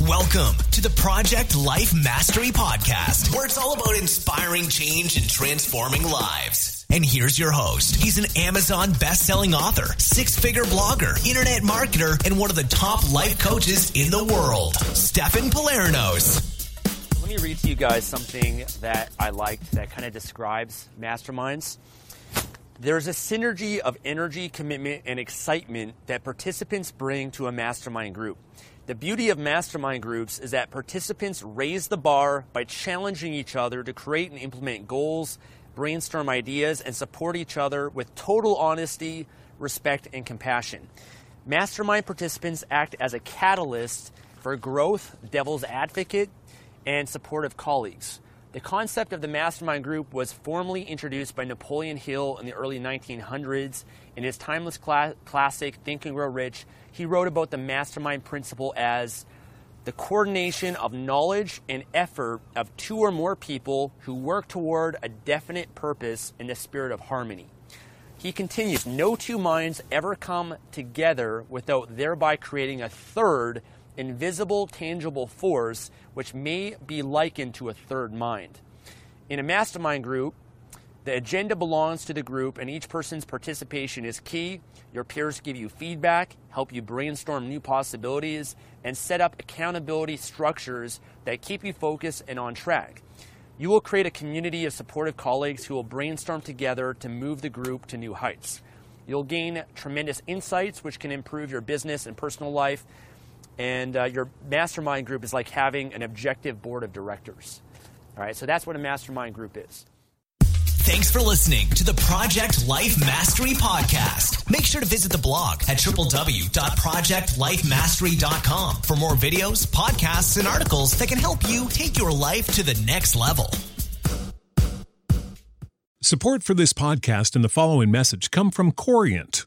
Welcome to the Project Life Mastery Podcast, where it's all about inspiring change and transforming lives. And here's your host. He's an Amazon best-selling author, six-figure blogger, internet marketer, and one of the top life coaches in the world, Stefan Pylarinos. Let me read to you guys something that I liked that kind of describes masterminds. There's a synergy of energy, commitment, and excitement that participants bring to a mastermind group. The beauty of mastermind groups is that participants raise the bar by challenging each other to create and implement goals, brainstorm ideas, and support each other with total honesty, respect, and compassion. Mastermind participants act as a catalyst for growth, devil's advocate, and supportive colleagues. The concept of the mastermind group was formally introduced by Napoleon Hill in the early 1900s. In his timeless cla- classic, Think and Grow Rich, he wrote about the mastermind principle as the coordination of knowledge and effort of two or more people who work toward a definite purpose in the spirit of harmony. He continues, no two minds ever come together without thereby creating a third invisible, tangible force which may be likened to a third mind. In a mastermind group, the agenda belongs to the group and each person's participation is key. Your peers give you feedback, help you brainstorm new possibilities, and set up accountability structures that keep you focused and on track. You will create a community of supportive colleagues who will brainstorm together to move the group to new heights. You'll gain tremendous insights which can improve your business and personal life and uh, your mastermind group is like having an objective board of directors. All right, so that's what a mastermind group is. Thanks for listening to the Project Life Mastery Podcast. Make sure to visit the blog at www.projectlifemastery.com for more videos, podcasts, and articles that can help you take your life to the next level. Support for this podcast and the following message come from Corient.